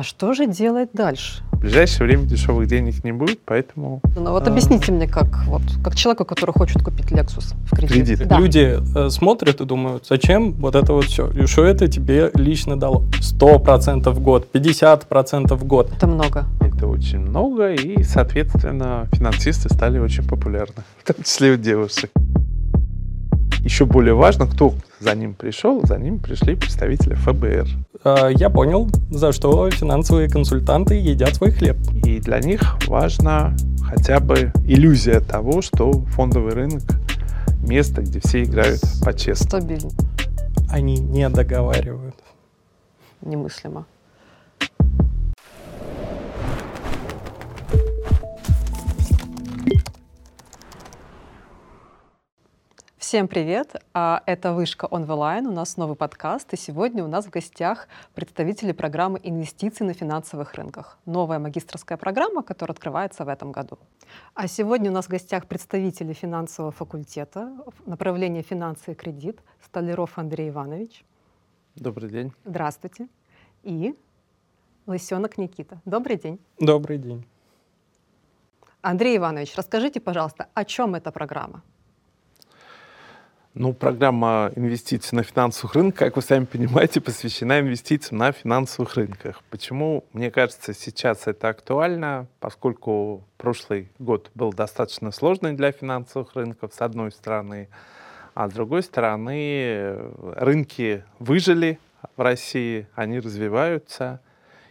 А что же делать дальше? В ближайшее время дешевых денег не будет, поэтому... Ну вот объясните мне, как, вот, как человеку, который хочет купить Lexus в кредит. Кредит. Да. Люди э, смотрят и думают, зачем вот это вот все? И что это тебе лично дало? 100% в год, 50% в год. Это много. Это очень много, и, соответственно, финансисты стали очень популярны, в том числе у девушек. Еще более важно, кто за ним пришел, за ним пришли представители ФБР. Э, Я понял, за что финансовые консультанты едят свой хлеб. И для них важна хотя бы иллюзия того, что фондовый рынок – место, где все играют по-честному. Стабильно. Они не договаривают. Немыслимо. Всем привет! А, Это «Вышка онлайн», у нас новый подкаст, и сегодня у нас в гостях представители программы инвестиций на финансовых рынках. Новая магистрская программа, которая открывается в этом году. А сегодня у нас в гостях представители финансового факультета, направления финансы и кредит, Столяров Андрей Иванович. Добрый день. Здравствуйте. И Лысенок Никита. Добрый день. Добрый день. Андрей Иванович, расскажите, пожалуйста, о чем эта программа? Ну, программа инвестиций на финансовых рынках, как вы сами понимаете, посвящена инвестициям на финансовых рынках. Почему, мне кажется, сейчас это актуально, поскольку прошлый год был достаточно сложный для финансовых рынков, с одной стороны, а с другой стороны, рынки выжили в России, они развиваются,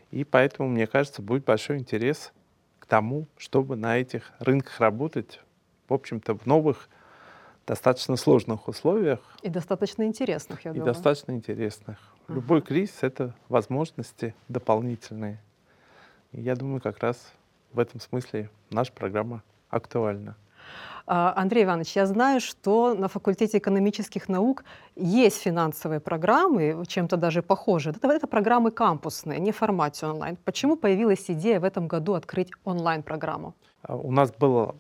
и поэтому, мне кажется, будет большой интерес к тому, чтобы на этих рынках работать, в общем-то, в новых достаточно сложных условиях И достаточно интересных, я и думаю. достаточно интересных. Любой кризис — это возможности дополнительные. И я думаю, как раз в этом смысле наша программа актуальна. А, Андрей Иванович, я знаю, что на факультете экономических наук есть финансовые программы, чем-то даже похожие. Это, это программы кампусные, не в формате онлайн. Почему появилась идея в этом году открыть онлайн-программу? А У нас был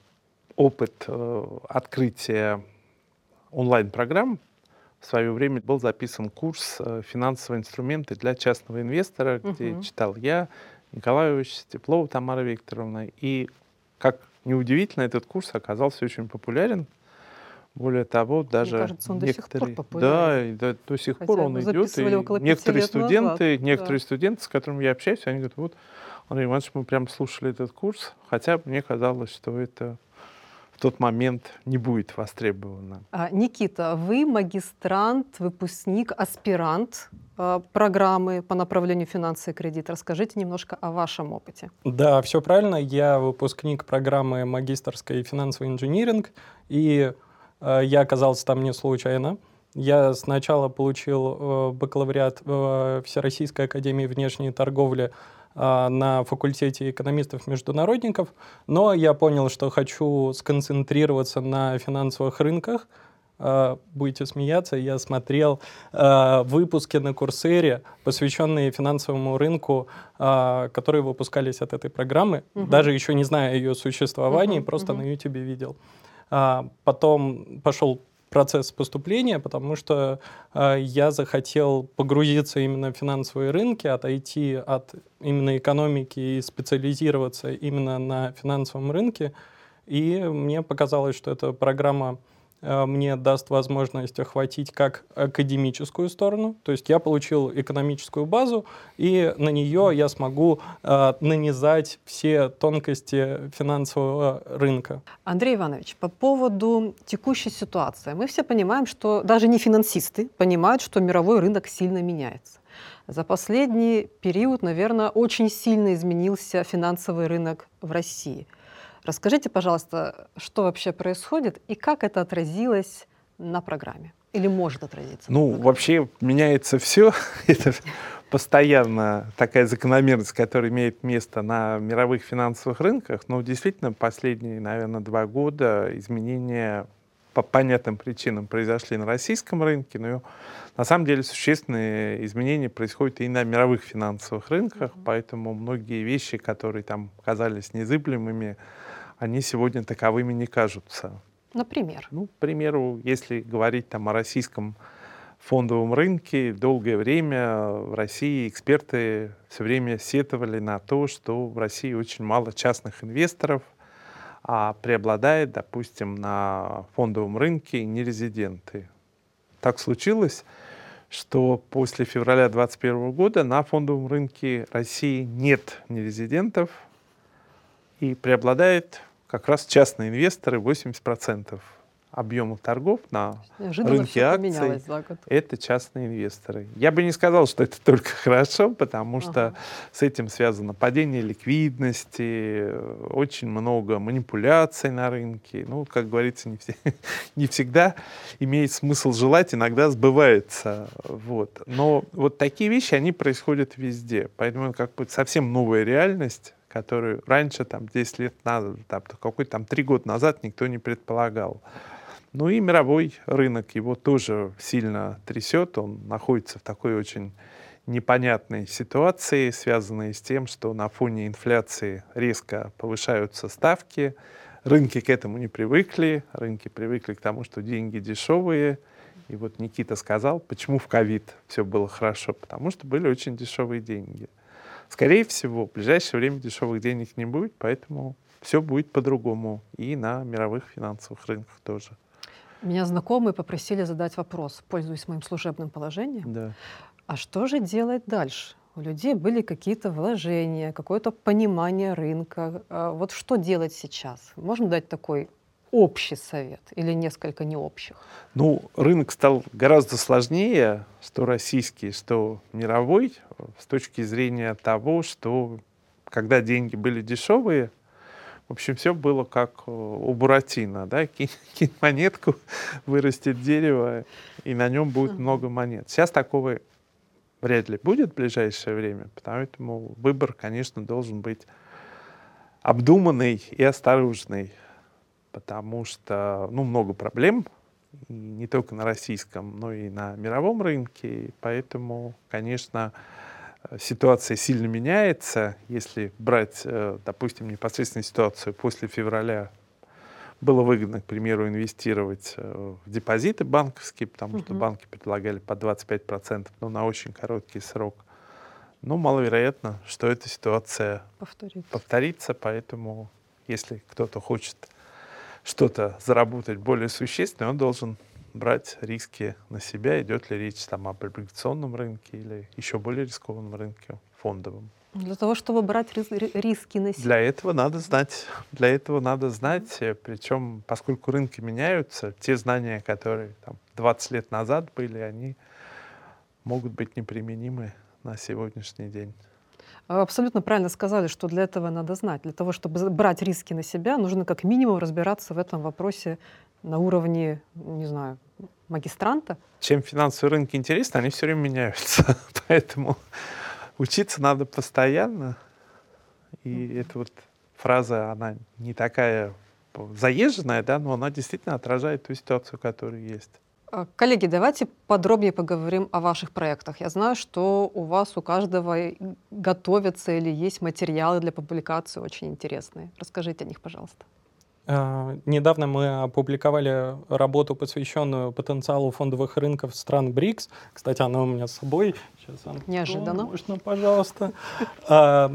опыт э, открытия онлайн-программ. В свое время был записан курс э, «Финансовые инструменты для частного инвестора», где Мгм. читал я, Николаевич, Теплова Тамара Викторовна. И, как неудивительно, этот курс оказался очень популярен. Более того, даже кажется, он до сих пор некоторые... Да, и до, до сих Хотя пор он идет. И некоторые лет назад, студенты, да. некоторые студенты, с которыми я общаюсь, они говорят, вот, Андрей Иванович, мы прям слушали этот курс, хотя мне казалось, что это в тот момент не будет востребовано. А, Никита, вы магистрант, выпускник, аспирант а, программы по направлению финансы и кредит. Расскажите немножко о вашем опыте. Да, все правильно. Я выпускник программы магистрской финансовый инжиниринг, и э, я оказался там не случайно. Я сначала получил э, бакалавриат в Всероссийской академии внешней торговли э, на факультете экономистов-международников, но я понял, что хочу сконцентрироваться на финансовых рынках. Э, Будете смеяться, я смотрел э, выпуски на Курсере, посвященные финансовому рынку, которые выпускались от этой программы, Мгм. даже еще не зная ее существовании, Мгм, просто мгм. на YouTube видел. А, потом пошел процесс поступления, потому что э, я захотел погрузиться именно в финансовые рынки, отойти от именно экономики и специализироваться именно на финансовом рынке. И мне показалось, что эта программа мне даст возможность охватить как академическую сторону, то есть я получил экономическую базу, и на нее я смогу э, нанизать все тонкости финансового рынка. Андрей Иванович, по поводу текущей ситуации. Мы все понимаем, что даже не финансисты понимают, что мировой рынок сильно меняется. За последний период, наверное, очень сильно изменился финансовый рынок в России. Расскажите, пожалуйста, что вообще происходит и как это отразилось на программе? Или может отразиться? Ну, вообще меняется все. Это постоянно такая закономерность, которая имеет место на мировых финансовых рынках. Но действительно, последние, наверное, два года изменения по понятным причинам произошли на российском рынке, но на самом деле существенные изменения происходят и на мировых финансовых рынках, поэтому многие вещи, которые там казались незыблемыми, они сегодня таковыми не кажутся. Например. Ну, к примеру, если говорить там о российском фондовом рынке. Долгое время в России эксперты все время сетовали на то, что в России очень мало частных инвесторов, а преобладает, допустим, на фондовом рынке нерезиденты. Так случилось, что после февраля 2021 года на фондовом рынке России нет нерезидентов и преобладает как раз частные инвесторы 80% объемов торгов на Неожиданно рынке акций это частные инвесторы. Я бы не сказал, что это только хорошо, потому что ага. с этим связано падение ликвидности, очень много манипуляций на рынке. Ну, как говорится, не, все, не всегда имеет смысл желать, иногда сбывается. Вот. Но вот такие вещи, они происходят везде. Поэтому как бы совсем новая реальность которую раньше, там, 10 лет назад, там, какой-то там 3 года назад никто не предполагал. Ну и мировой рынок его тоже сильно трясет. Он находится в такой очень непонятной ситуации, связанной с тем, что на фоне инфляции резко повышаются ставки. Рынки к этому не привыкли. Рынки привыкли к тому, что деньги дешевые. И вот Никита сказал, почему в ковид все было хорошо. Потому что были очень дешевые деньги. Скорее всего, в ближайшее время дешевых денег не будет, поэтому все будет по-другому и на мировых финансовых рынках тоже. Меня знакомые попросили задать вопрос, пользуясь моим служебным положением. Да. А что же делать дальше? У людей были какие-то вложения, какое-то понимание рынка. А вот что делать сейчас? Можно дать такой общий совет или несколько необщих? Ну, рынок стал гораздо сложнее, что российский, что мировой, с точки зрения того, что когда деньги были дешевые, в общем, все было как э, у Буратино, да, кинь, кинь монетку, вырастет дерево, и на нем будет много монет. Сейчас такого вряд ли будет в ближайшее время, поэтому выбор, конечно, должен быть обдуманный и осторожный, потому что, ну, много проблем, и не только на российском, но и на мировом рынке, и поэтому, конечно, ситуация сильно меняется, если брать, э, допустим, непосредственную ситуацию после февраля, было выгодно, к примеру, инвестировать э, в депозиты банковские, потому угу. что банки предлагали по 25%, но на очень короткий срок. Но маловероятно, что эта ситуация повторится. повторится, поэтому если кто-то хочет что-то заработать более существенное, он должен брать риски на себя, идет ли речь там об облигационном рынке или еще более рискованном рынке, фондовом. Для того, чтобы брать риски на себя. Для этого надо знать. Для этого надо знать, э, причем, поскольку рынки меняются, те знания, которые там, 20 лет назад были, они могут быть неприменимы на сегодняшний день. Абсолютно правильно сказали, что для этого надо знать. Для того, чтобы брать риски на себя, нужно как минимум разбираться в этом вопросе на уровне, не знаю, магистранта. Чем финансовые рынки интересны, они все время меняются. Поэтому учиться надо постоянно. И эта вот фраза, она не такая заезженная, да, но она действительно отражает ту ситуацию, которая есть. А, коллеги, давайте подробнее поговорим о ваших проектах. Я знаю, что у вас у каждого готовятся или есть материалы для публикации очень интересные. Расскажите о них, пожалуйста. А, недавно мы опубликовали работу, посвященную потенциалу фондовых рынков стран БРИКС. Кстати, она у меня с собой. Сейчас, Антон, Неожиданно. Можно, пожалуйста. А,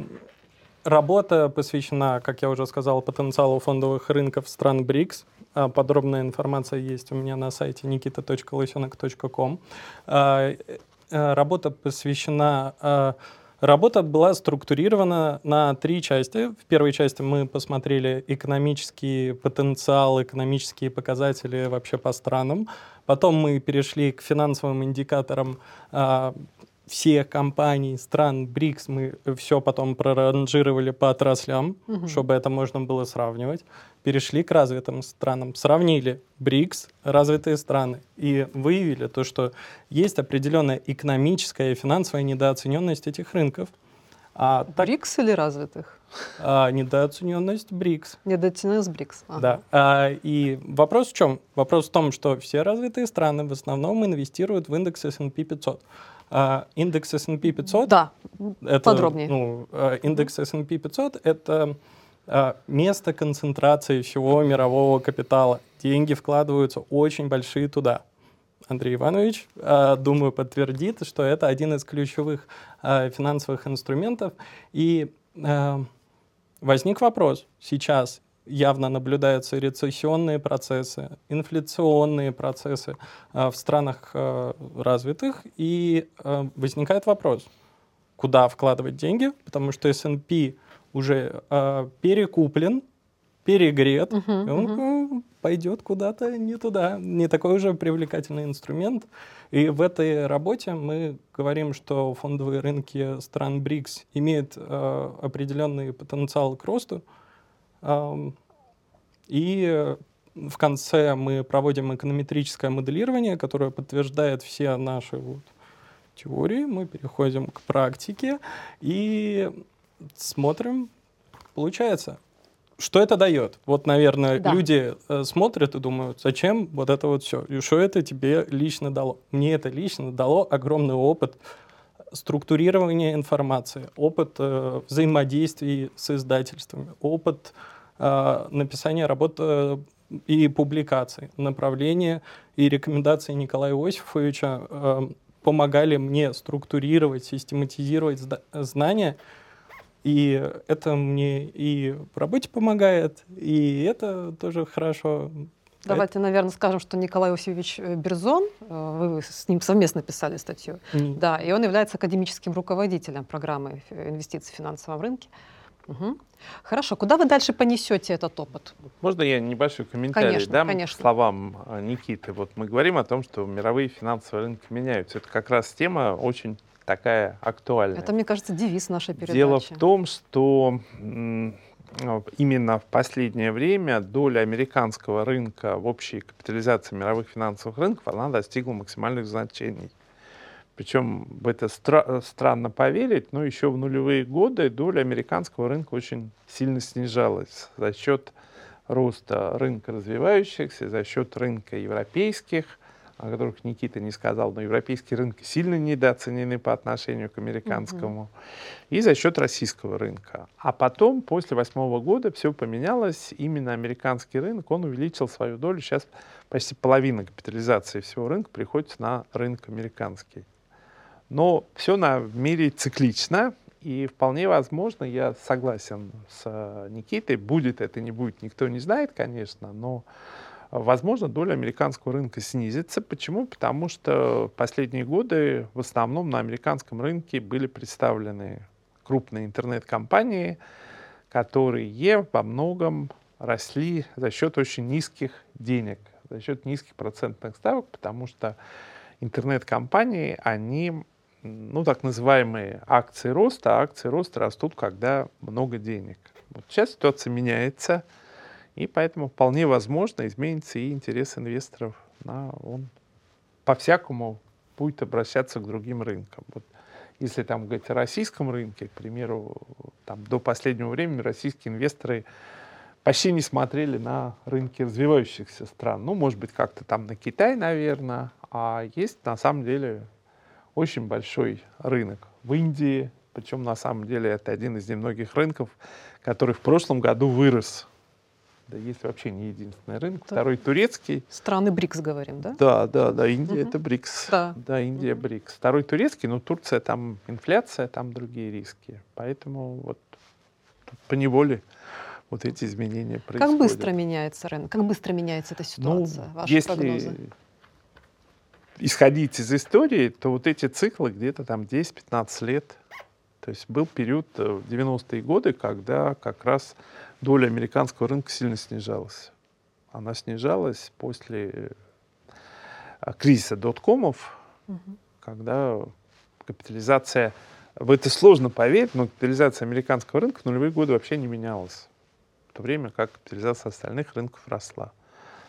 работа посвящена, как я уже сказал, потенциалу фондовых рынков стран БРИКС. А, подробная информация есть у меня на сайте nikita.losenок.com. Э, работа посвящена Работа была структурирована на три части. В первой части мы посмотрели экономический потенциал, экономические показатели вообще по странам. Потом мы перешли к финансовым индикаторам всех компаний, стран, БРИКС, мы все потом проранжировали по отраслям, угу. чтобы это можно было сравнивать. Перешли к развитым странам, сравнили БРИКС, развитые страны, и выявили то, что есть определенная экономическая и финансовая недооцененность этих рынков. А БРИКС так, или развитых? А, недооцененность БРИКС. Недооцененность БРИКС. Ага. Да. А, и вопрос в чем? Вопрос в том, что все развитые страны в основном инвестируют в индекс S&P 500. А, индекс S&P 500... Да, это, подробнее. Ну, а, индекс S&P 500 — это а, место концентрации всего мирового капитала. Деньги вкладываются очень большие туда. Андрей Иванович, думаю, подтвердит, что это один из ключевых финансовых инструментов. И возник вопрос сейчас. Явно наблюдаются рецессионные процессы, инфляционные процессы в странах развитых, и возникает вопрос, куда вкладывать деньги, потому что S&P уже перекуплен, перегрет, uh-huh, и он uh-huh. пойдет куда-то не туда. Не такой уже привлекательный инструмент. И в этой работе мы говорим, что фондовые рынки стран БРИКС имеют э, определенный потенциал к росту. Э, и в конце мы проводим эконометрическое моделирование, которое подтверждает все наши вот теории. Мы переходим к практике и смотрим, получается. Что это дает? Вот, наверное, да. люди э, смотрят и думают, зачем вот это вот все? И что это тебе лично дало? Мне это лично дало огромный опыт структурирования информации, опыт э, взаимодействий с издательствами, опыт э, написания работ э, и публикаций, направления и рекомендации Николая Иосифовича э, помогали мне структурировать, систематизировать знания, и это мне и в работе помогает, и это тоже хорошо. Давайте, наверное, скажем, что Николай Васильевич э, Берзон, вы с ним совместно писали статью, mm. да, и он является академическим руководителем программы инвестиций в финансовом рынке. Угу. Хорошо, куда вы дальше понесете этот опыт? Можно я небольшой комментарий конечно, дам конечно. к словам э, Никиты? Вот мы говорим о том, что мировые финансовые рынки меняются. Это как раз тема очень такая актуальная. Это, мне кажется, девиз нашей передачи. Дело в том, что именно в последнее время доля американского рынка в общей капитализации мировых финансовых рынков она достигла максимальных значений. Причем в это стра- странно поверить, но еще в нулевые годы доля американского рынка очень сильно снижалась за счет роста рынка развивающихся, за счет рынка европейских – о которых Никита не сказал, но европейские рынки сильно недооценены по отношению к американскому, угу. и за счет российского рынка. А потом, после восьмого года, все поменялось. Именно американский рынок, он увеличил свою долю. Сейчас почти половина капитализации всего рынка приходится на рынок американский. Но все на мире циклично, и вполне возможно, я согласен с Никитой, будет это, не будет, никто не знает, конечно, но возможно, доля американского рынка снизится. Почему? Потому что последние годы в основном на американском рынке были представлены крупные интернет-компании, которые во многом росли за счет очень низких денег, за счет низких процентных ставок, потому что интернет-компании, они, ну, так называемые акции роста, а акции роста растут, когда много денег. Вот сейчас ситуация меняется, и поэтому вполне возможно изменится и интерес инвесторов. На, он по-всякому будет обращаться к другим рынкам. Вот если там говорить о российском рынке, к примеру, там, до последнего времени российские инвесторы почти не смотрели на рынки развивающихся стран. Ну, может быть, как-то там на Китай, наверное, а есть на самом деле очень большой рынок в Индии, причем на самом деле это один из немногих рынков, который в прошлом году вырос да, есть вообще не единственный рынок. Да. Второй турецкий. Страны БРИКС говорим, да? Да, да, да. Индия угу. это БРИКС. Да, да Индия угу. БРИКС. Второй турецкий, но Турция там инфляция, там другие риски. Поэтому вот по неволе вот эти изменения происходят. Как быстро меняется рынок? Как быстро меняется эта ну, ситуация? Ну, Ваши если прогнозы? Исходить из истории, то вот эти циклы где-то там 10-15 лет. То есть был период э, в 90-е годы, когда как раз доля американского рынка сильно снижалась. Она снижалась после э, кризиса доткомов, угу. когда капитализация, в это сложно поверить, но капитализация американского рынка в нулевые годы вообще не менялась. В то время как капитализация остальных рынков росла.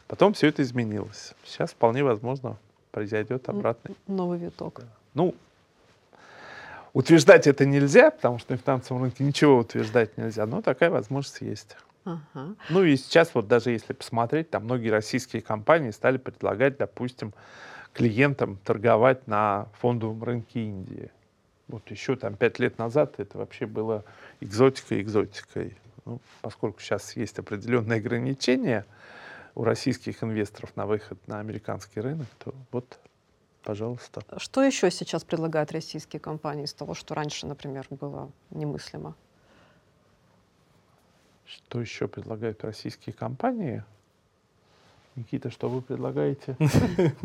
Потом все это изменилось. Сейчас вполне возможно произойдет обратный. Новый виток. Ну, Утверждать это нельзя, потому что на финансовом рынке ничего утверждать нельзя, но такая возможность есть. Ага. Ну и сейчас вот даже если посмотреть, там многие российские компании стали предлагать, допустим, клиентам торговать на фондовом рынке Индии. Вот еще там пять лет назад это вообще было экзотикой экзотикой. Ну, поскольку сейчас есть определенные ограничения, у российских инвесторов на выход на американский рынок, то вот, пожалуйста. Что еще сейчас предлагают российские компании из того, что раньше, например, было немыслимо? Что еще предлагают российские компании? Никита, что вы предлагаете?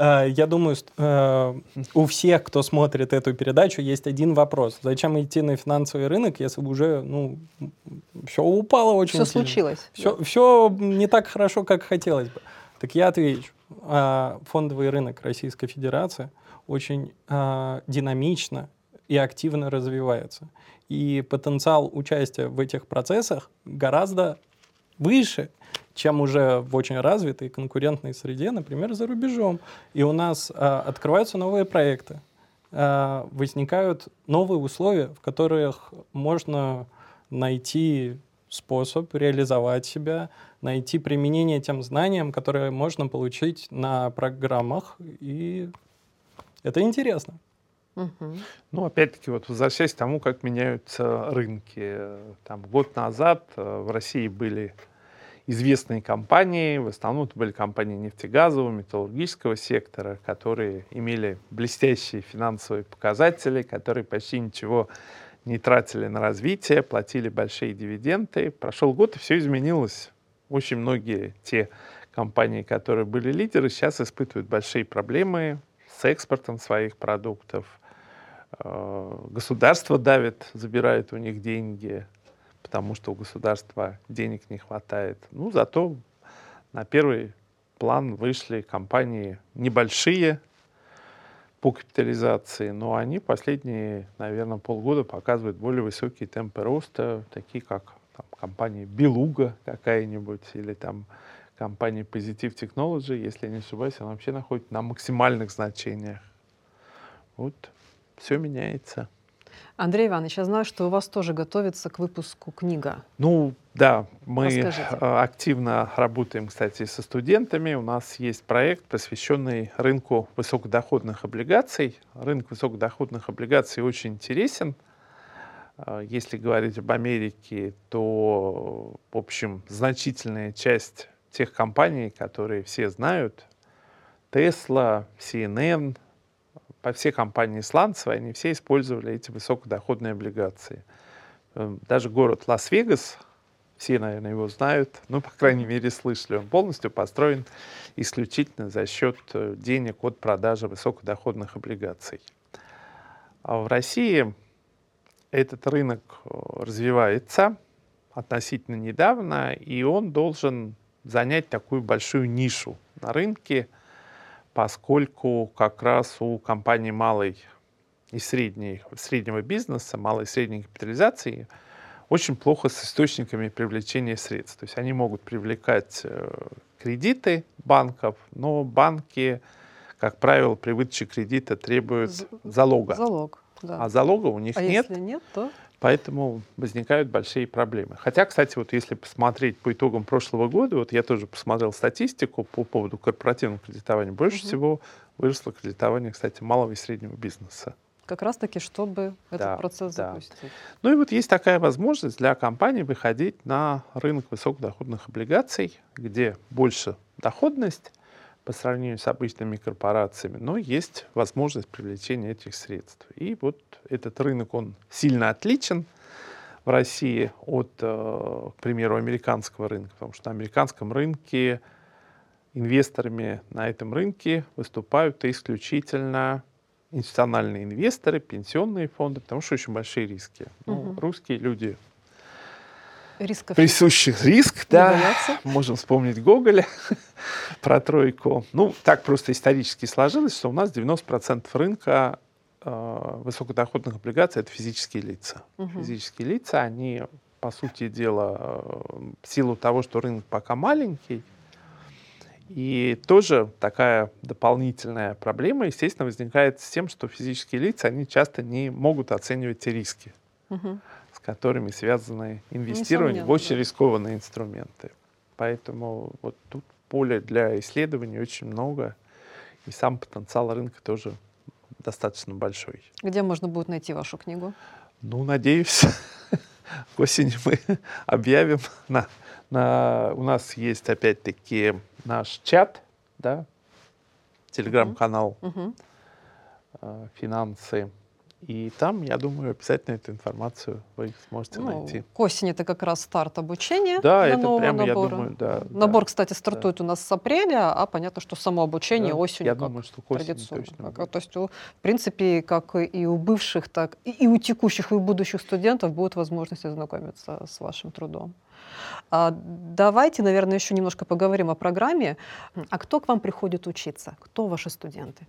Э, я думаю, э, у всех, кто смотрит эту передачу, есть один вопрос. Зачем идти на финансовый рынок, если уже ну, все упало очень Все случилось. Все, все не так хорошо, как хотелось бы. Так я отвечу. Э, фондовый рынок Российской Федерации очень динамично и активно развивается. И потенциал участия в этих процессах гораздо выше, чем уже в очень развитой конкурентной среде, например, за рубежом. И у нас а, открываются новые проекты, а, возникают новые условия, в которых можно найти способ реализовать себя, найти применение тем знаниям, которые можно получить на программах, и это интересно. Ну, опять-таки, вот возвращаясь к тому, как меняются рынки. Там год назад э, в России были известные компании, в основном это были компании нефтегазового, металлургического сектора, которые имели блестящие финансовые показатели, которые почти ничего не тратили на развитие, платили большие дивиденды. Прошел год, и все изменилось. Очень многие те компании, которые были лидеры, сейчас испытывают большие проблемы с экспортом своих продуктов, Э, государство давит, забирает у них деньги, потому что у государства денег не хватает. Ну, зато на первый план вышли компании небольшие по капитализации, но они последние, наверное, полгода показывают более высокие темпы роста, такие как там, компания Белуга какая-нибудь или там компания Positive Technology, если я не ошибаюсь, она вообще находится на максимальных значениях. Вот все меняется. Андрей Иванович, я знаю, что у вас тоже готовится к выпуску книга. Ну, да, мы Расскажите. Э, активно работаем, кстати, со студентами. У нас есть проект, посвященный рынку высокодоходных облигаций. Рынок высокодоходных облигаций очень интересен. Э, если говорить об Америке, то, в общем, значительная часть тех компаний, которые все знают, Tesla, CNN, по все компании сланцевые, они все использовали эти высокодоходные облигации. Эм, даже город Лас-Вегас, все, наверное, его знают, ну, по крайней мере, слышали, он полностью построен исключительно за счет э, денег от продажи высокодоходных облигаций. А в России этот рынок э, развивается относительно недавно, и он должен занять такую большую нишу на рынке – поскольку как раз у компаний малой и средней, среднего бизнеса, малой и средней капитализации очень плохо с источниками привлечения средств. То есть они могут привлекать э, кредиты банков, но банки, как правило, при выдаче кредита требуют залога. Залог, да. А залога у них а нет. если нет, то Поэтому возникают большие проблемы. Хотя, кстати, вот если посмотреть по итогам прошлого года, вот я тоже посмотрел статистику по поводу корпоративного кредитования, больше угу. всего выросло кредитование, кстати, малого и среднего бизнеса. Как раз таки, чтобы да, этот процесс да. запустить. Ну и вот есть такая возможность для компаний выходить на рынок высокодоходных облигаций, где больше доходность, по сравнению с обычными корпорациями, но есть возможность привлечения этих средств. И вот этот рынок, он сильно отличен в России от, э, к примеру, американского рынка, потому что на американском рынке инвесторами на этом рынке выступают исключительно институциональные инвесторы, пенсионные фонды, потому что очень большие риски. Угу. Ну, русские люди Рисков. присущих риск, да. Можем вспомнить Гоголя про тройку. Ну, так просто исторически сложилось, что у нас 90% рынка э, высокодоходных облигаций это физические лица. Угу. Физические лица, они, по сути дела, э, в силу того, что рынок пока маленький, и тоже такая дополнительная проблема, естественно, возникает с тем, что физические лица, они часто не могут оценивать те риски. Угу которыми связаны инвестирование в очень рискованные инструменты. Поэтому вот тут поле для исследований очень много, и сам потенциал рынка тоже достаточно большой. Где можно будет найти вашу книгу? Ну, надеюсь, к осени мы объявим на На, у нас есть опять-таки наш чат, да, телеграм-канал Мгм. э, «Финансы». И там, я думаю, обязательно эту информацию вы сможете Ну, найти. к осени это как раз старт обучения Да, для это нового прям, я набора. думаю, да. Набор, да. кстати, стартует у нас с апреля, а понятно, что само обучение Да, осенью Я как думаю, что к осени традиционно. точно Как-. То есть, в принципе, как и у бывших, так и и у текущих, и у будущих студентов будет возможность ознакомиться с вашим трудом. А, давайте, наверное, еще немножко поговорим о программе. А кто к вам приходит учиться? Кто ваши студенты?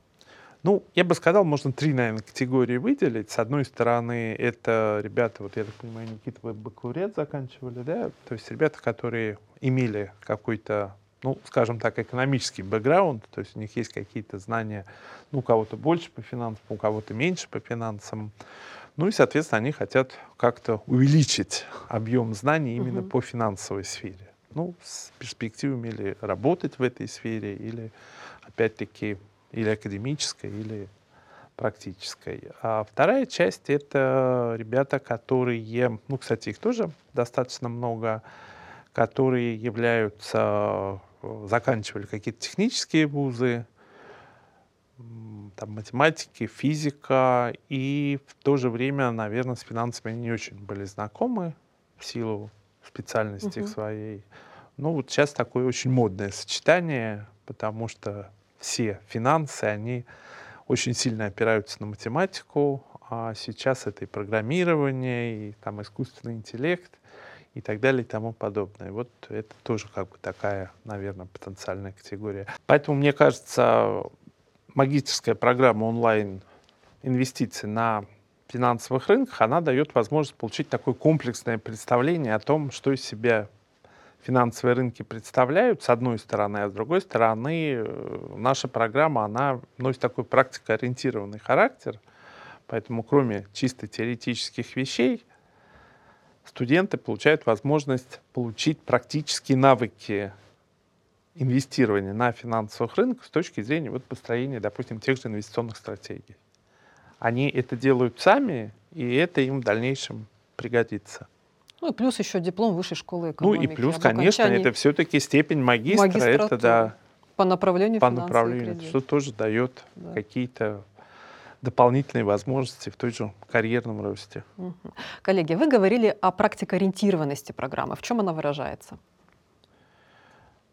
Ну, я бы сказал, можно три, наверное, категории выделить. С одной стороны, это ребята, вот я так понимаю, Никита, вы бакалавриат заканчивали, да? То есть ребята, которые имели какой-то, ну, скажем так, экономический бэкграунд, то есть у них есть какие-то знания, ну, у кого-то больше по финансам, у кого-то меньше по финансам. Ну и, соответственно, они хотят как-то увеличить объем знаний именно Мгм. по финансовой сфере. Ну, с перспективами или работать в этой сфере, или, опять-таки, или академической, или практической. А вторая часть — это ребята, которые, ну, кстати, их тоже достаточно много, которые являются, заканчивали какие-то технические вузы, там, математики, физика, и в то же время, наверное, с финансами они не очень были знакомы в силу специальности Мгм. своей. Ну, вот сейчас такое очень модное сочетание, потому что все финансы, они очень сильно опираются на математику, а сейчас это и программирование, и там искусственный интеллект, и так далее, и тому подобное. Вот это тоже как бы такая, наверное, потенциальная категория. Поэтому, мне кажется, магистрская программа онлайн инвестиций на финансовых рынках, она дает возможность получить такое комплексное представление о том, что из себя финансовые рынки представляют, с одной стороны, а с другой стороны, э, наша программа, она носит такой практикоориентированный характер, поэтому кроме чисто теоретических вещей, студенты получают возможность получить практические навыки инвестирования на финансовых рынках с точки зрения вот построения, допустим, тех же инвестиционных стратегий. Они это делают сами, и это им в дальнейшем пригодится. Ну и плюс еще диплом высшей школы Ну экономики. и плюс, конечно, это все-таки степень магистра, это да, по направлению по направлению, кредит. что тоже дает Да. какие-то дополнительные возможности в той же карьерном росте. Мгм. Коллеги, вы говорили о практикоориентированности программы. В чем она выражается?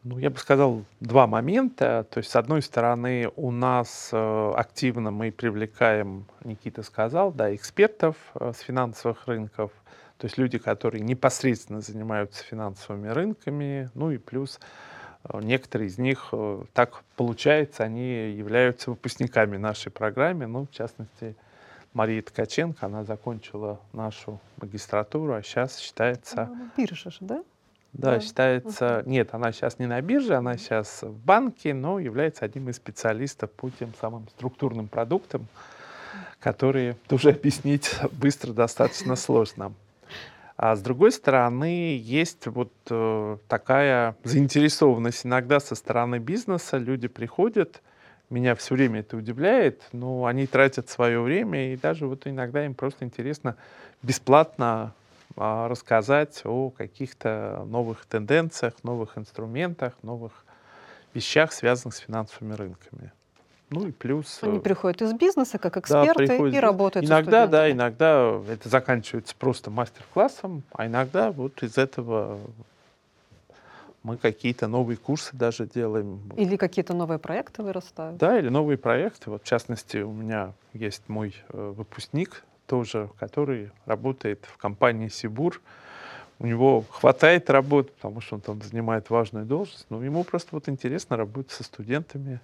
Ну, я бы сказал, два момента. То есть, с одной стороны, у нас э, активно мы привлекаем, Никита сказал, да, экспертов э, с финансовых рынков, то есть люди, которые непосредственно занимаются финансовыми рынками, ну и плюс э, некоторые из них, э, так получается, они являются выпускниками нашей программы, ну, в частности, Мария Ткаченко, она закончила нашу магистратуру, а сейчас считается Ну, Биржа же, да? да, Да. считается... Нет, она сейчас не на бирже, она сейчас в банке, но является одним из специалистов по тем самым структурным продуктам, которые тоже объяснить быстро достаточно сложно. А с другой стороны, есть вот э, такая заинтересованность иногда со стороны бизнеса. Люди приходят, меня все время это удивляет, но они тратят свое время, и даже вот иногда им просто интересно бесплатно а, рассказать о каких-то новых тенденциях, новых инструментах, новых вещах, связанных с финансовыми рынками. Ну и плюс... Они э, приходят из бизнеса как да, эксперты приходят и работают Иногда, да, иногда это заканчивается просто мастер-классом, а иногда вот из этого мы какие-то новые курсы даже делаем. Или какие-то новые проекты вырастают. Да, или новые проекты. Вот, в частности, у меня есть мой э, выпускник тоже, который работает в компании Сибур. У него хватает работы, потому что он там занимает важную должность, но ему просто вот интересно работать со студентами.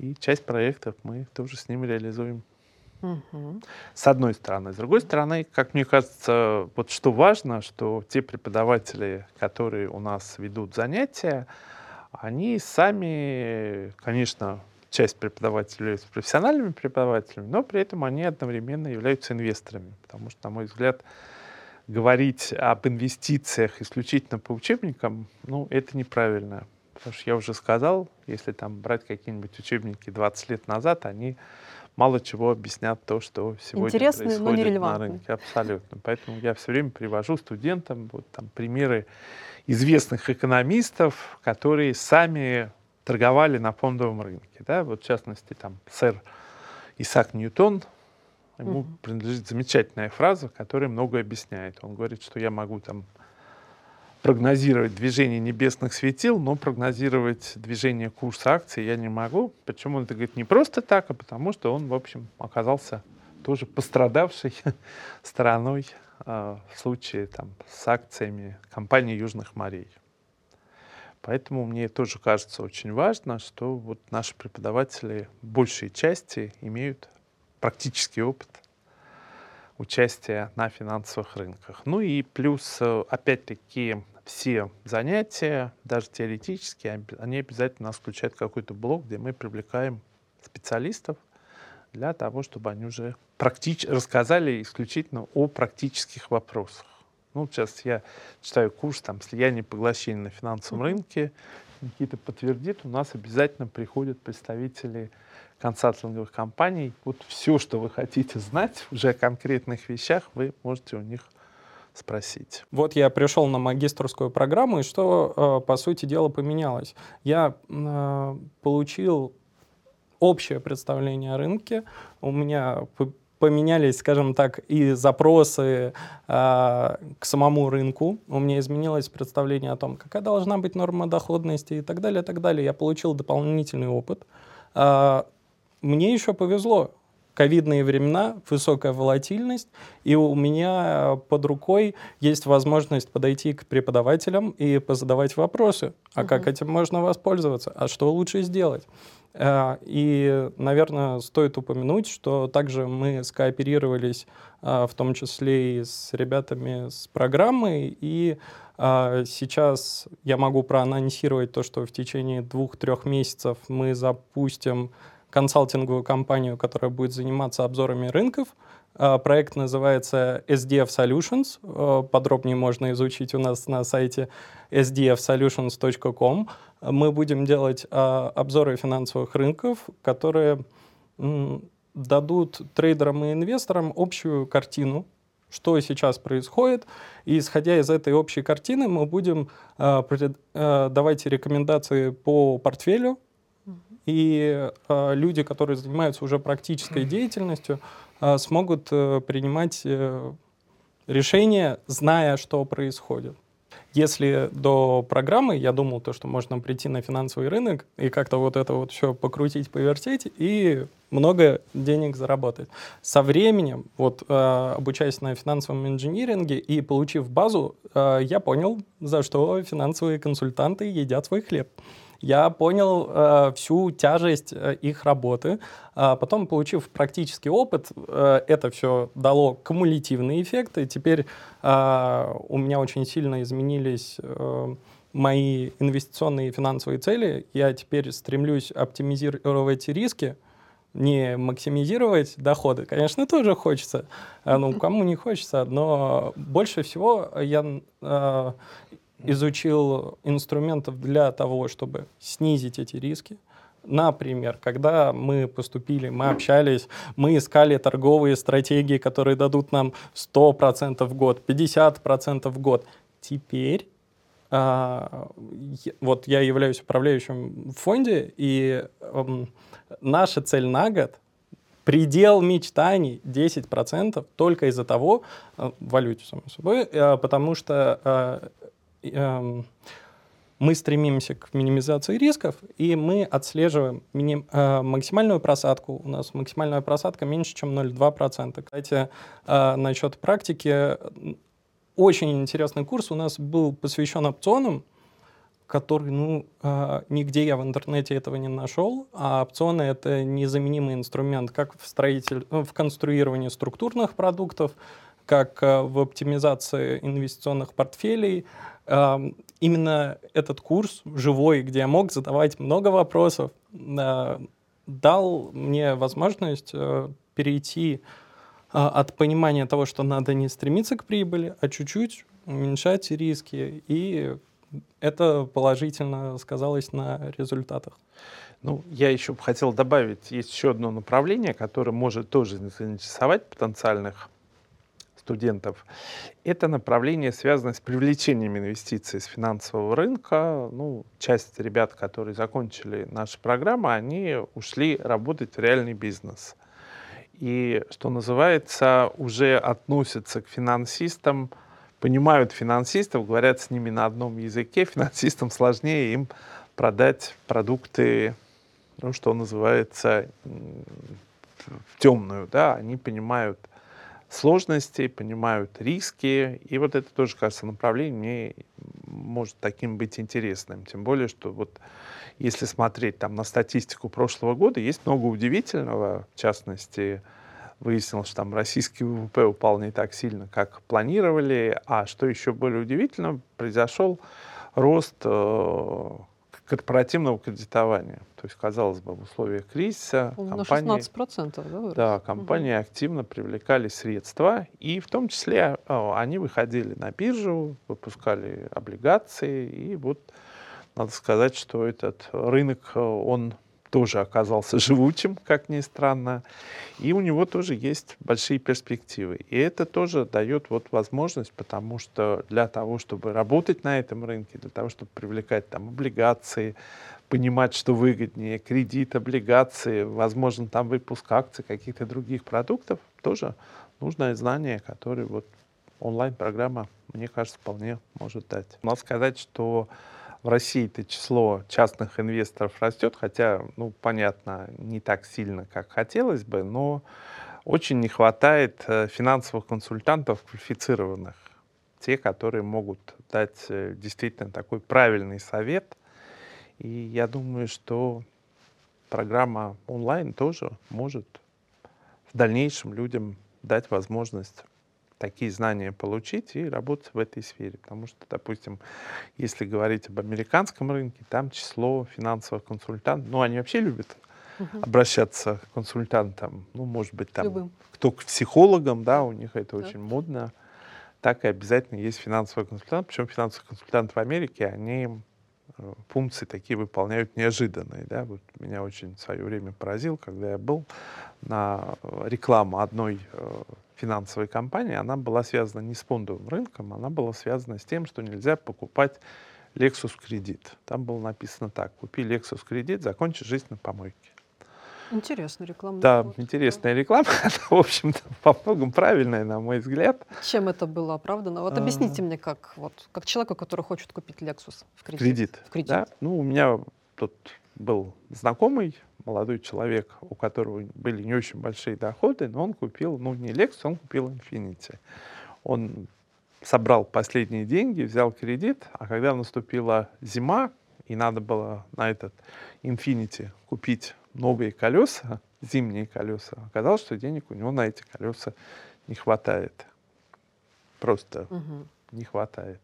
И часть проектов мы тоже с ними реализуем. С одной стороны. С другой стороны, как мне кажется, вот что важно, что те преподаватели, которые у нас ведут занятия, они сами, конечно, часть преподавателей являются профессиональными преподавателями, но при этом они одновременно являются инвесторами. Потому что, на мой взгляд, говорить об инвестициях исключительно по учебникам, ну, это неправильно. Потому что я уже сказал, если там брать какие-нибудь учебники 20 лет назад, они мало чего объяснят то, что сегодня Интересные, происходит на рынке. Абсолютно. Поэтому я все время привожу студентам вот, там, примеры известных экономистов, которые сами торговали на фондовом рынке. Да? Вот, в частности, там, сэр Исаак Ньютон, ему mm-hmm. принадлежит замечательная фраза, которая многое объясняет. Он говорит, что я могу там прогнозировать движение небесных светил, но прогнозировать движение курса акций я не могу. Почему он это говорит не просто так, а потому что он, в общем, оказался тоже пострадавшей стороной э, в случае там, с акциями компании Южных морей. Поэтому мне тоже кажется очень важно, что вот наши преподаватели большей части имеют практический опыт участия на финансовых рынках. Ну и плюс, э, опять-таки, все занятия, даже теоретические, они обязательно нас включают какой-то блок, где мы привлекаем специалистов для того, чтобы они уже практич... рассказали исключительно о практических вопросах. Ну, сейчас я читаю курс там «Слияние поглощения на финансовом рынке». Никита подтвердит, у нас обязательно приходят представители консалтинговых компаний. Вот все, что вы хотите знать уже о конкретных вещах, вы можете у них спросить. Вот я пришел на магистрскую программу, и что, э, по сути дела, поменялось? Я э, получил общее представление о рынке, у меня поменялись, скажем так, и запросы э, к самому рынку. У меня изменилось представление о том, какая должна быть норма доходности и так далее, и так далее. Я получил дополнительный опыт. Э, мне еще повезло ковидные времена, высокая волатильность, и у меня под рукой есть возможность подойти к преподавателям и позадавать вопросы. А угу. как этим можно воспользоваться? А что лучше сделать? Э, и, наверное, стоит упомянуть, что также мы скооперировались, э, в том числе и с ребятами с программы, и э, сейчас я могу проанонсировать то, что в течение двух-трех месяцев мы запустим консалтинговую компанию, которая будет заниматься обзорами рынков. А, проект называется SDF Solutions. А, подробнее можно изучить у нас на сайте sdfsolutions.com. Мы будем делать а, обзоры финансовых рынков, которые дадут трейдерам и инвесторам общую картину, что сейчас происходит. И исходя из этой общей картины, мы будем давать рекомендации по портфелю, и э, люди, которые занимаются уже практической деятельностью, э, смогут э, принимать э, решения, зная, что происходит. Если до программы я думал, то, что можно прийти на финансовый рынок и как-то вот это вот все покрутить, повертеть и много денег заработать. Со временем, вот э, обучаясь на финансовом инжиниринге и получив базу, э, я понял, за что финансовые консультанты едят свой хлеб я понял э, всю тяжесть э, их работы. А потом, получив практический опыт, э, это все дало кумулятивные эффекты. Теперь э, у меня очень сильно изменились э, мои инвестиционные и финансовые цели. Я теперь стремлюсь оптимизировать риски, не максимизировать доходы. Конечно, тоже хочется. Э, ну, кому не хочется, но больше всего я э, изучил инструментов для того, чтобы снизить эти риски. Например, когда мы поступили, мы общались, мы искали торговые стратегии, которые дадут нам 100% в год, 50% в год. Теперь а, вот я являюсь управляющим в фонде, и а, наша цель на год предел мечтаний 10% только из-за того, в валюте, само собой, а, потому что Эм, мы стремимся к минимизации рисков, и мы отслеживаем миним, э, максимальную просадку. У нас максимальная просадка меньше, чем 0,2%. Кстати, э, насчет практики, очень интересный курс у нас был посвящен опционам, который, ну, э, нигде я в интернете этого не нашел, а опционы — это незаменимый инструмент как в, строитель, ну, в конструировании структурных продуктов, как э, в оптимизации инвестиционных портфелей, именно этот курс живой, где я мог задавать много вопросов, а, дал мне возможность э, перейти от понимания того, что надо не стремиться к прибыли, а чуть-чуть уменьшать риски. И это положительно сказалось на результатах. Ну, я еще бы хотел добавить, есть еще одно направление, которое может тоже заинтересовать потенциальных студентов. Это направление связано с привлечением инвестиций с финансового рынка. Ну, часть ребят, которые закончили нашу программу, они ушли работать в реальный бизнес. И, что называется, уже относятся к финансистам, понимают финансистов, говорят с ними на одном языке. Финансистам сложнее им продать продукты ну, что называется, в темную, да, они понимают сложности, понимают риски, и вот это тоже, кажется, направление мне может таким быть интересным, тем более, что вот если смотреть там на статистику прошлого года, есть много удивительного, в частности, выяснилось, что там российский ВВП упал не так сильно, как планировали, а что еще более удивительно, произошел рост э, корпоративного кредитования. То есть, казалось бы, в условиях кризиса Он компании, на 16%, да, вырос? Да, компании угу. активно привлекали средства, и в том числе о, они выходили на биржу, выпускали облигации, и вот надо сказать, что этот рынок, он тоже оказался живучим, как ни странно, и у него тоже есть большие перспективы. И это тоже дает вот возможность, потому что для того, чтобы работать на этом рынке, для того, чтобы привлекать там облигации, понимать, что выгоднее, кредит, облигации, возможно, там выпуск акций, каких-то других продуктов, тоже нужное знание, которое вот онлайн-программа, мне кажется, вполне может дать. Надо сказать, что в России это число частных инвесторов растет, хотя, ну, понятно, не так сильно, как хотелось бы, но очень не хватает э, финансовых консультантов квалифицированных, те, которые могут дать э, действительно такой правильный совет. И я думаю, что программа онлайн тоже может в дальнейшем людям дать возможность такие знания получить и работать в этой сфере. Потому что, допустим, если говорить об американском рынке, там число финансовых консультантов, ну, они вообще любят угу. обращаться к консультантам, ну, может быть, там, Любым. кто к психологам, да, у них это да. очень модно, так и обязательно есть финансовый консультант. Причем финансовый консультант в Америке, они э, функции такие выполняют неожиданные. Да? Вот меня очень в свое время поразил, когда я был на э, рекламу одной э, финансовой компании, она была связана не с фондовым рынком, она была связана с тем, что нельзя покупать Lexus кредит. Там было написано так, купи Lexus кредит, закончи жизнь на помойке. Интересная реклама. Да, вот. интересная реклама. в общем-то, по многом правильная, на мой взгляд. Чем это было оправдано? Вот объясните а... мне, как, вот, как человеку, который хочет купить Lexus в кредит. Кредит. В кредит. Да? Ну, у меня тут был знакомый, молодой человек, у которого были не очень большие доходы, но он купил, ну, не Lexus, он купил Infinity. Он собрал последние деньги, взял кредит, а когда наступила зима, и надо было на этот Infinity купить новые колеса, зимние колеса, оказалось, что денег у него на эти колеса не хватает. Просто угу. не хватает.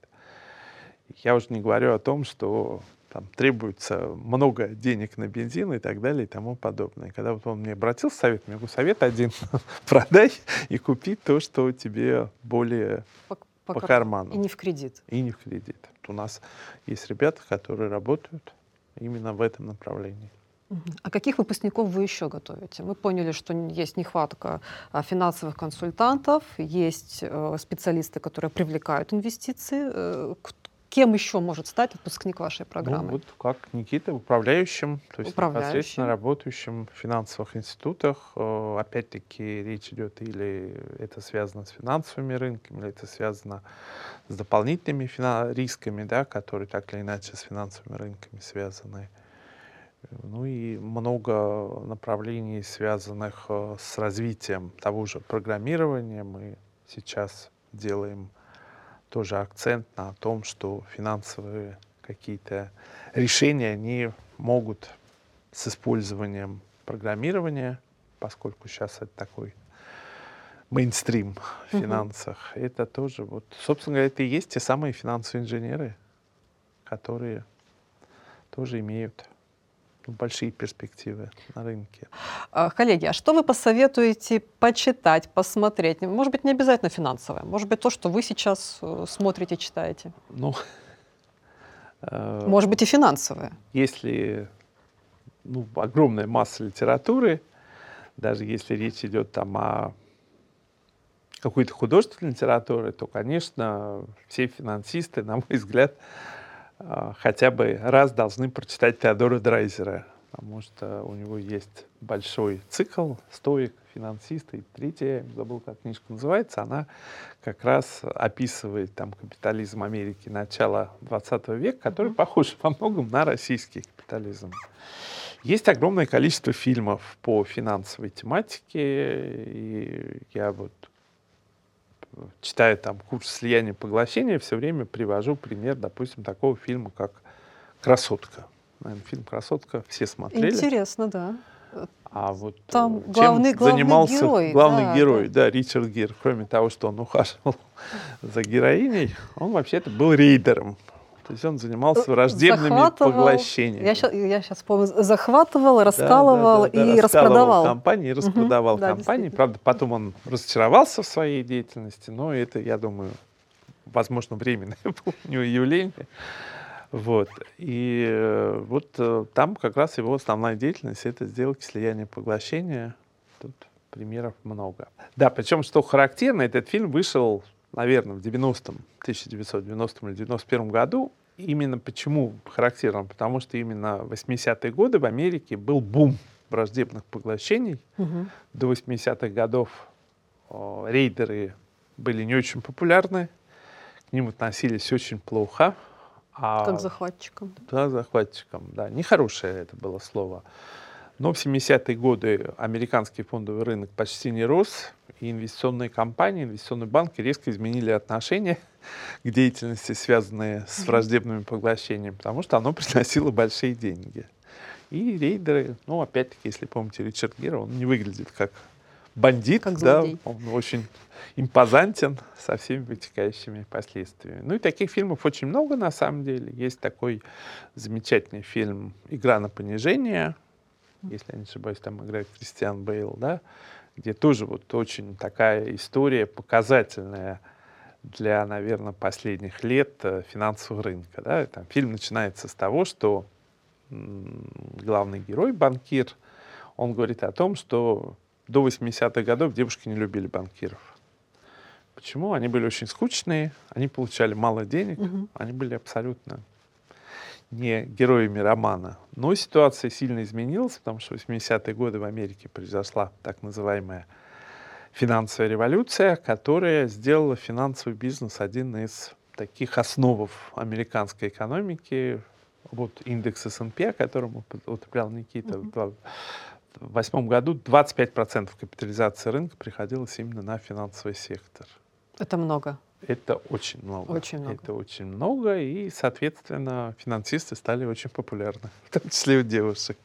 Я уже не говорю о том, что там требуется много денег на бензин и так далее и тому подобное. Когда вот он мне обратился совет, я говорю, совет один, продай и купи то, что тебе более по, по, по карману. И не в кредит. И не в кредит. У нас есть ребята, которые работают именно в этом направлении. А каких выпускников вы еще готовите? Мы поняли, что есть нехватка а, финансовых консультантов, есть э, специалисты, которые привлекают инвестиции. Кем еще может стать выпускник вашей ну, программы? Ну, вот как Никита, управляющим, то есть управляющим. непосредственно работающим в финансовых институтах. Э, опять-таки речь идет или это связано с финансовыми рынками, или это связано с дополнительными рисками, да, которые так или иначе с финансовыми рынками связаны. Ну и много направлений, связанных э, с развитием того же программирования. Мы сейчас делаем тоже акцент на том, что финансовые какие-то решения, они могут с использованием программирования, поскольку сейчас это такой мейнстрим в финансах, mm-hmm. это тоже вот, собственно говоря, это и есть те самые финансовые инженеры, которые тоже имеют большие перспективы на рынке. А, коллеги, а что вы посоветуете почитать, посмотреть? Может быть, не обязательно финансовое, может быть, то, что вы сейчас э, смотрите, читаете? Ну, э, может быть, и финансовое. Если ну, огромная масса литературы, даже если речь идет там о какой-то художественной литературе, то, конечно, все финансисты, на мой взгляд, хотя бы раз должны прочитать Теодора Драйзера, потому что у него есть большой цикл «Стоик», «Финансист», и третья, забыл, как книжка называется, она как раз описывает там капитализм Америки начала 20 века, который похож во многом на российский капитализм. Есть огромное количество фильмов по финансовой тематике, и я вот читая там курс слияния поглощения, все время привожу пример, допустим, такого фильма, как «Красотка». Наверное, фильм «Красотка» все смотрели. Интересно, да. А вот Там чем главный, занимался главный герой, главный да, герой, да. да, Ричард Гир. Кроме того, что он ухаживал за героиней, он вообще-то был рейдером. То есть он занимался враждебными Захватывал. поглощениями. Я сейчас, я сейчас помню, захватывал, раскалывал Да, да, да, да, и раскалывал распродавал. компании, распродавал да, компании. действительно. Правда, потом он разочаровался в своей деятельности, но это, я думаю, возможно, временное было у него явление. Вот. И э, вот э, там как раз его основная деятельность — это сделки слияния поглощения. Тут примеров много. Да, причем, что характерно, этот фильм вышел, наверное, в 90-м, 1990 или 91 году. Именно почему характерно? Потому что именно в 80-е годы в Америке был бум враждебных поглощений. Мгм. До 80-х годов о, рейдеры были не очень популярны, к ним относились очень плохо. А Как захватчиком. да, захватчикам, да, нехорошее это было слово. Но в 70-е годы американский фондовый рынок почти не рос, и инвестиционные компании, инвестиционные банки резко изменили отношение к деятельности, связанной с враждебными поглощениями, потому что оно приносило большие деньги. И рейдеры, ну, опять-таки, если помните Ричард Гира, он не выглядит как бандит, Как да, злодей. он очень импозантен со всеми вытекающими последствиями. Ну и таких фильмов очень много на самом деле. Есть такой замечательный фильм «Игра на понижение», если я не ошибаюсь, там играет Кристиан Бейл, да, где тоже вот очень такая история показательная для, наверное, последних лет э, финансового рынка. Да. Там фильм начинается с того, что главный герой, банкир, он говорит о том, что до 80-х годов девушки не любили банкиров. Почему? Они были очень скучные, они получали мало денег, Мгм. они были абсолютно не героями романа. Но ситуация сильно изменилась, потому что в 80-е годы в Америке произошла так называемая финансовая революция, которая сделала финансовый бизнес один из таких основ американской экономики. Вот индекс S&P, о котором употреблял Никита, в два- в восьмом году 25% капитализации рынка приходилось именно на финансовый сектор. Это много. Это очень много. Очень много. Это очень много, и, соответственно, финансисты стали очень популярны, в том числе у девушек,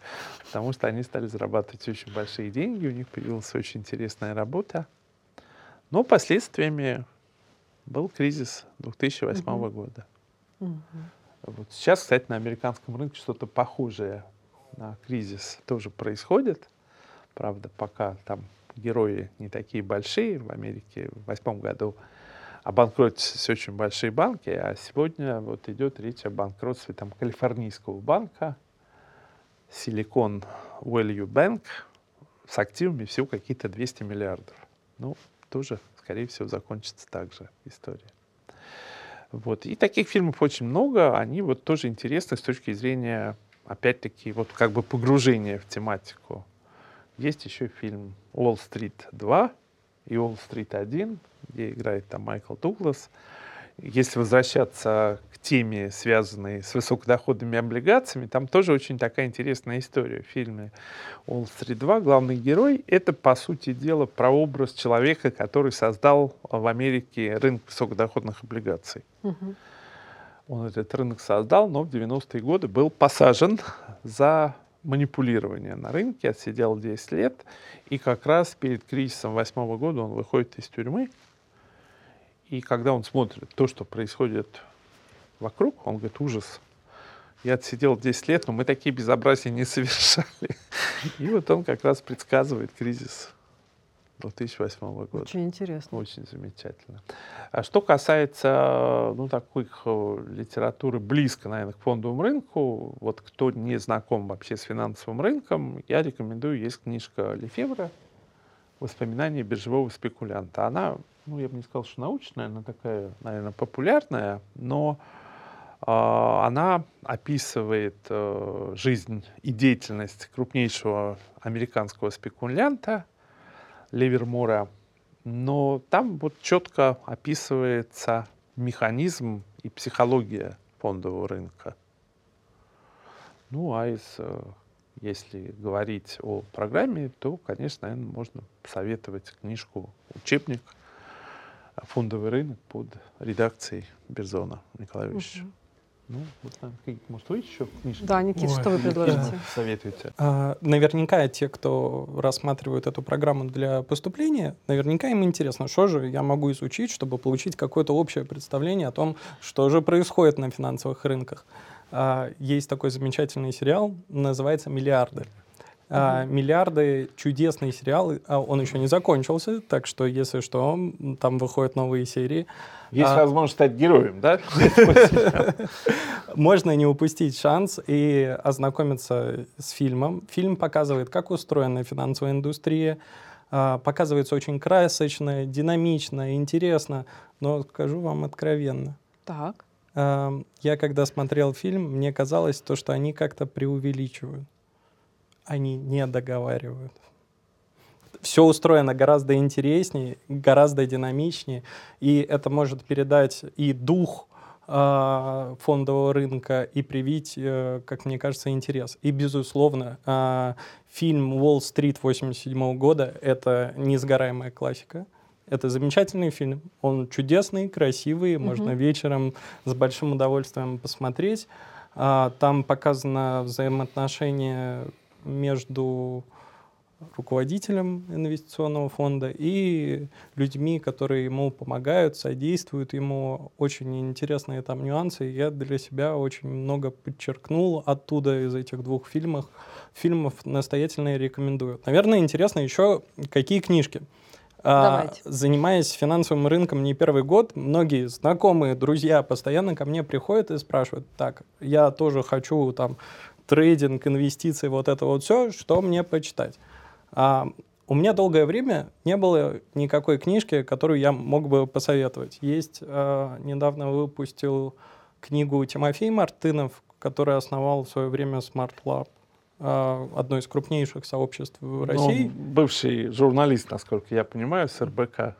потому что они стали зарабатывать очень большие деньги, у них появилась очень интересная работа. Но последствиями был кризис 2008 года. Мгм. Вот сейчас, кстати, на американском рынке что-то похожее на кризис тоже происходит. Правда, пока там герои не такие большие. В Америке в восьмом году обанкротились очень большие банки, а сегодня вот идет речь о банкротстве там, калифорнийского банка Silicon Valley Bank с активами всего какие-то 200 миллиардов. Ну, тоже, скорее всего, закончится так же история. Вот. И таких фильмов очень много. Они вот тоже интересны с точки зрения, опять-таки, вот как бы погружения в тематику. Есть еще фильм «Уолл-стрит 2» и «Уолл-стрит 1», где играет там Майкл Дуглас. Если возвращаться к теме, связанной с высокодоходными облигациями, там тоже очень такая интересная история в фильме «Уолл-стрит 2». Главный герой — это, по сути дела, прообраз человека, который создал в Америке рынок высокодоходных облигаций. Мгм. Он этот рынок создал, но в 90-е годы был посажен за манипулирование на рынке, отсидел 10 лет, и как раз перед кризисом 2008 года он выходит из тюрьмы, и когда он смотрит то, что происходит вокруг, он говорит, ужас, я отсидел 10 лет, но мы такие безобразия не совершали. И вот он как раз предсказывает кризис 2008 года. Очень интересно. Очень замечательно. А что касается ну, таких э, литературы близко, наверное, к фондовому рынку, вот кто не знаком вообще с финансовым рынком, я рекомендую, есть книжка Лефевра «Воспоминания биржевого спекулянта». Она, ну, я бы не сказал, что научная, она такая, наверное, популярная, но а, она описывает э, жизнь и деятельность крупнейшего американского спекулянта Ливермора, но там вот четко описывается механизм и психология фондового рынка. Ну, а из, э, если говорить о программе, то, конечно, наверное, можно посоветовать книжку «Учебник. Фондовый рынок» под редакцией Берзона Николаевича. Угу. Ну, вот, может, вы еще книжки? Да, Никит, Ой, что вы предложите? Советуете. А, наверняка те, кто рассматривают эту программу для поступления, наверняка им интересно, что же я могу изучить, чтобы получить какое-то общее представление о том, что же происходит на финансовых рынках. А, есть такой замечательный сериал, называется «Миллиарды». А, «Миллиарды» — чудесный сериал, а он еще не закончился, так что, если что, там выходят новые серии. Есть а... возможность стать героем, да? Можно не упустить шанс и ознакомиться с фильмом. Фильм показывает, как устроена финансовая индустрия, а, показывается очень красочно, динамично, интересно, но скажу вам откровенно. Так. Я когда смотрел фильм, мне казалось то, что они как-то преувеличивают. Они не договаривают все устроено гораздо интереснее, гораздо динамичнее, и это может передать и дух э, фондового рынка и привить, э, как мне кажется, интерес. И, безусловно, э, фильм «Уолл-стрит» 87 года — это несгораемая классика. Это замечательный фильм. Он чудесный, красивый, mm-hmm. можно вечером с большим удовольствием посмотреть. А, там показано взаимоотношение между руководителем инвестиционного фонда и людьми, которые ему помогают, содействуют ему. Очень интересные там нюансы. Я для себя очень много подчеркнул оттуда из этих двух фильмов. Фильмов настоятельно рекомендую. Наверное, интересно еще, какие книжки. А, занимаясь финансовым рынком не первый год, многие знакомые, друзья постоянно ко мне приходят и спрашивают, так, я тоже хочу там трейдинг, инвестиции, вот это вот все, что мне почитать? А, у меня долгое время не было никакой книжки, которую я мог бы посоветовать. Есть, а, недавно выпустил книгу Тимофей Мартынов, который основал в свое время Smart Lab а, одно из крупнейших сообществ в ну, России. Ну, бывший журналист, насколько я понимаю, с РБК.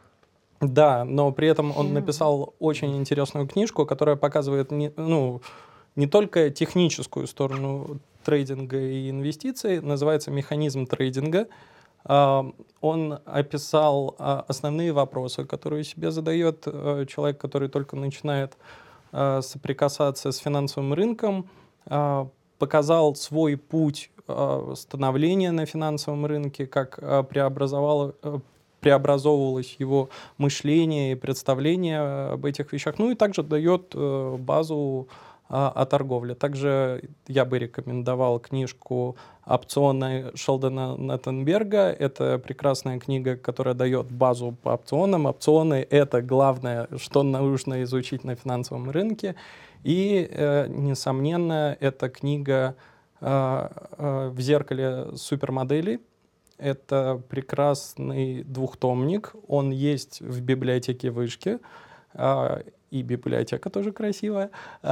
Да, но при этом он написал очень интересную книжку, которая показывает ну, не только техническую сторону трейдинга и инвестиций, называется «Механизм трейдинга». А, он описал а, основные вопросы, которые себе задает э, человек, который только начинает э, соприкасаться с финансовым рынком, а, показал свой путь становления на финансовом рынке, как преобразовало, э, преобразовывалось его мышление и представление об этих вещах. Ну и также дает базу о торговле. Также я бы рекомендовал книжку «Опционы» Шелдона Неттенберга. Это прекрасная книга, которая дает базу по опционам. Опционы — это главное, что нужно изучить на финансовом рынке. И, э, несомненно, эта книга э, э, «В зеркале супермоделей». Это прекрасный двухтомник. Он есть в библиотеке Вышки а, и библиотека тоже красивая. И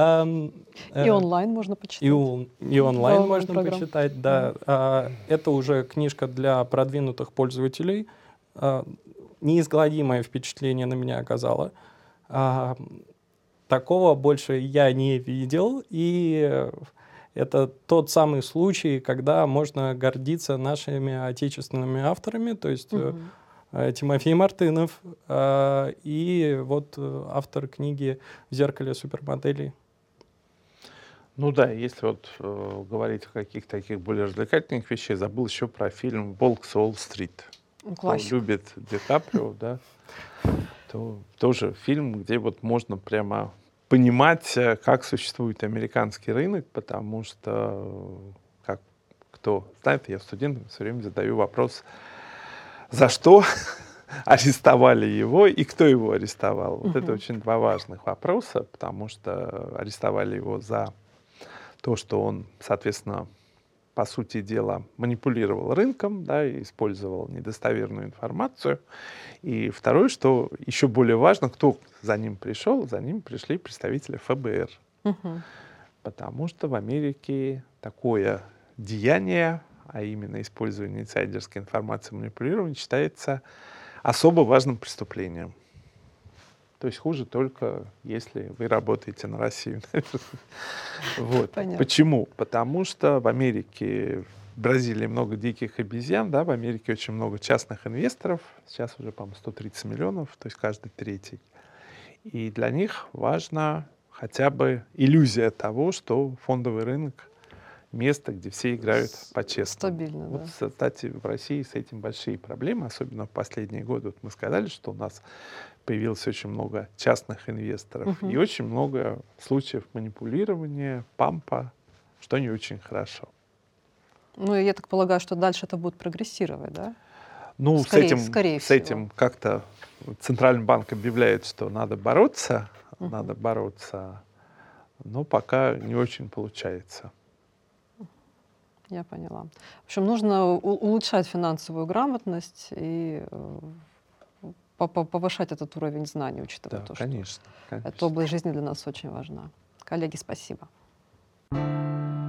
э, онлайн можно почитать. И, он, и онлайн можно программ. почитать, да. Mm. Это уже книжка для продвинутых пользователей. А, неизгладимое впечатление на меня оказало. А, такого больше я не видел, и это тот самый случай, когда можно гордиться нашими отечественными авторами, то есть угу. Э, Тимофей Мартынов э, и вот э, автор книги «В зеркале супермоделей». Ну да, если вот э, говорить о каких-то таких более развлекательных вещах, забыл еще про фильм «Волк с Уолл-стрит». Ну, Кто любит Ди Каприо, да, то тоже фильм, где вот можно прямо понимать, как существует американский рынок, потому что, как кто знает, я студентам все время задаю вопрос, за что арестовали его и кто его арестовал. Вот это очень два важных вопроса, потому что арестовали его за то, что он, соответственно, по сути дела, манипулировал рынком, да, и использовал недостоверную информацию. И второе, что еще более важно, кто за ним пришел, за ним пришли представители ФБР. Угу. Потому что в Америке такое деяние, а именно использование инсайдерской информации манипулирование, считается особо важным преступлением. То есть хуже только, если вы работаете на Россию. вот. Почему? Потому что в Америке, в Бразилии много диких обезьян, да, в Америке очень много частных инвесторов, сейчас уже, по-моему, 130 миллионов, то есть каждый третий. И для них важна хотя бы иллюзия того, что фондовый рынок место, где все играют по-честному. Стабильно, вот, да. Кстати, в России с этим большие проблемы, особенно в последние годы. Вот мы сказали, что у нас появилось очень много частных инвесторов угу. и очень много случаев манипулирования, пампа, что не очень хорошо. Ну, я так полагаю, что дальше это будет прогрессировать, да? Ну, скорее, с этим, скорее с этим как-то Центральный банк объявляет, что надо бороться, угу. надо бороться, но пока не очень получается. Я поняла. В общем, нужно улучшать финансовую грамотность и э, повышать этот уровень знаний, учитывая да, то, конечно, что конечно. эта область жизни для нас очень важна. Коллеги, спасибо. thank you